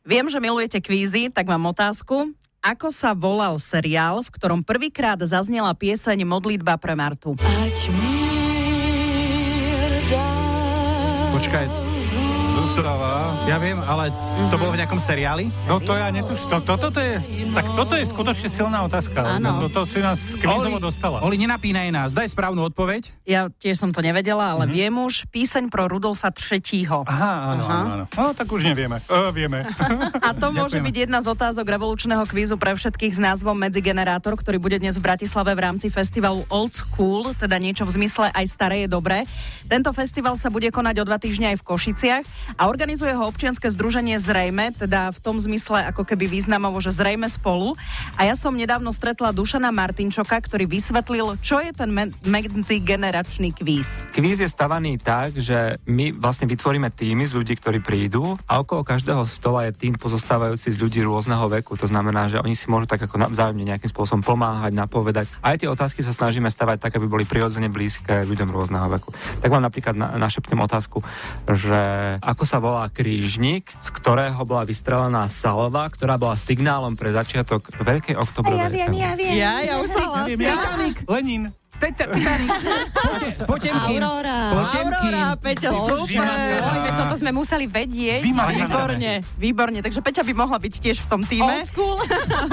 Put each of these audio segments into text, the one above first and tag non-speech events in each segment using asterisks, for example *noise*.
Viem, že milujete kvízy, tak mám otázku. Ako sa volal seriál, v ktorom prvýkrát zaznela pieseň Modlitba pre Martu? Počkaj, Zústrava. ja viem, ale to bolo v nejakom seriáli? No to ja netuš. To, to, toto je, tak toto je skutočne silná otázka. Áno. No, toto si nás kvízovo dostala. Oli, nenapínaj nás, daj správnu odpoveď. Ja tiež som to nevedela, ale Mhm. viem už. Píseň pro Rudolfa III. Aha, áno, Aha. áno, áno. No, tak už nevieme. Uh, vieme. *laughs* A to *laughs* môže Ďakujeme. byť jedna z otázok revolučného kvízu pre všetkých s názvom Medzigenerátor, ktorý bude dnes v Bratislave v rámci festivalu Old School, teda niečo v zmysle aj staré je dobré. Tento festival sa bude konať o dva týždne aj v Košiciach a organizuje ho občianske združenie Zrejme, teda v tom zmysle ako keby významovo, že Zrejme spolu. A ja som nedávno stretla Dušana Martinčoka, ktorý vysvetlil, čo je ten me- medzigeneračný kvíz. Kvíz je stavaný tak, že my vlastne vytvoríme týmy z ľudí, ktorí prídu a okolo každého stola je tým pozostávajúci z ľudí rôzneho veku. To znamená, že oni si môžu tak ako navzájomne nejakým spôsobom pomáhať, napovedať. Aj tie otázky sa snažíme stavať tak, aby boli prirodzene blízke ľuďom rôzneho veku. Tak vám napríklad na, našepnem otázku, že ako sa volá krížnik, z ktorého bola vystrelená salva, ktorá bola signálom pre začiatok Veľkej oktobrovej. viem. Ja, ja už sa. Titanic! Lenin. Peter, Titanic! *laughs* Pote- Potemkin! Aurora. Potemkin! Aurora, Peťa, super. Oj, toto sme museli vedieť. Vymali Výborne, výborne. Takže Peťa by mohla byť tiež v tom týme. Old school.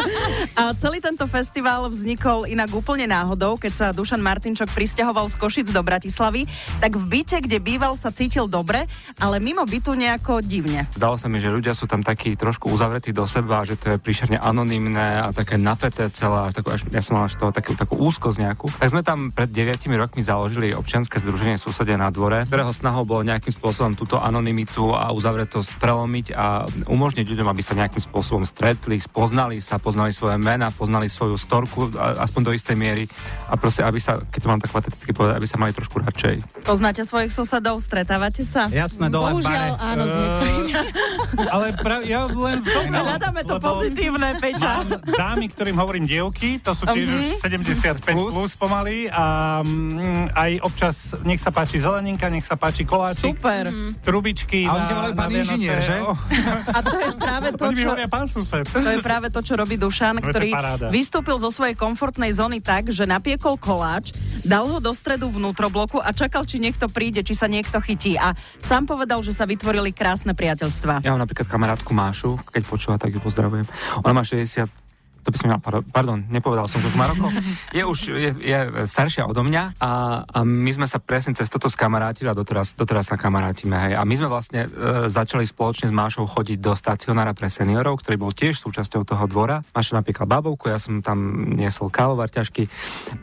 *laughs* A celý tento festival vznikol inak úplne náhodou, keď sa Dušan Martinčok pristahoval z Košic do Bratislavy, tak v byte, kde býval, sa cítil dobre, ale mimo bytu nejako divne. Zdalo sa mi, že ľudia sú tam takí trošku uzavretí do seba, že to je príšerne anonymné a také napäté celé, takú, až, ja som mal až toho takú, takú úzkosť nejakú. Tak sme tam pred 9 rokmi založili občianske združenie Susedia na dvore, ktorého snahou bolo nejakým spôsobom túto anonymitu a uzavretosť prelomiť a umožniť ľuďom, aby sa nejakým spôsobom stretli, spoznali sa, poznali svoje mena, poznali svoju storku, a- aspoň do istej miery a proste, aby sa, keď to mám tak pateticky povedať, aby sa mali trošku radšej. Poznáte svojich susedov, stretávate sa? Jasné, dole v bare. Bohužiaľ, áno, s niektorými. *laughs* Ale pra, ja len v tom Hľadáme to pozitívne, Peťa. Mám dámy, ktorým hovorím dievky, to sú tiež už 75 plus, plus pomaly a mm, aj občas nech sa páči zeleninka, nech sa páči koláčik, Super. trubičky. A oni volajú pán inžinier, že? O, *laughs* A to je práve to, čo... pán sused. To je práve to, čo robí Dušan, No, ktorý vystúpil zo svojej komfortnej zóny tak, že napiekol koláč, dal ho do stredu vnútrobloku a čakal, či niekto príde, či sa niekto chytí. A sám povedal, že sa vytvorili krásne priateľstva. Ja mám napríklad kamarátku Mášu, keď počúva, tak ju pozdravujem. Ona má 60 to by som mal, pardon, nepovedal som, koľko má rokov. *laughs* Je už, je, je staršia odo mňa a, a my sme sa presne cez toto skamarátili a doteraz, doteraz sa kamarátime. Hej. A my sme vlastne e, začali spoločne s Mášou chodiť do stacionára pre seniorov, ktorý bol tiež súčasťou toho dvora. Máša napríklad babovku, ja som tam niesol kávovar ťažký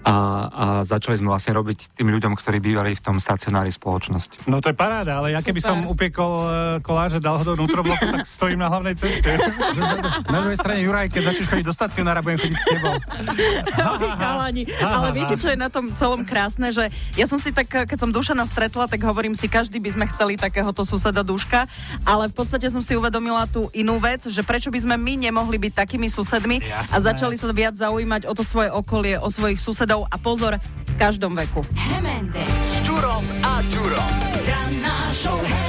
a, a začali sme vlastne robiť tým ľuďom, ktorí bývali v tom stacionári spoločnosť. No to je paráda, ale ja keby Super. som upiekol e, koláč a dal ho do vnútrobloku, tak stojím na hlavnej ceste. *laughs* Na druhej strane, Juraj, keď začneš chodiť do stacionára, budem chodiť s tebou. *laughs* Chalani. Ale viete, čo je na tom celom krásne, že ja som si tak, keď som Dušana stretla, tak hovorím si, každý by sme chceli takéhoto suseda Duška, ale v podstate som si uvedomila tú inú vec, že prečo by sme my nemohli byť takými susedmi a Jasné. začali sa viac zaujímať o to svoje okolie, o svojich susedov a pozor, v každom veku. S Ďurom a Ďurom. Ranná show.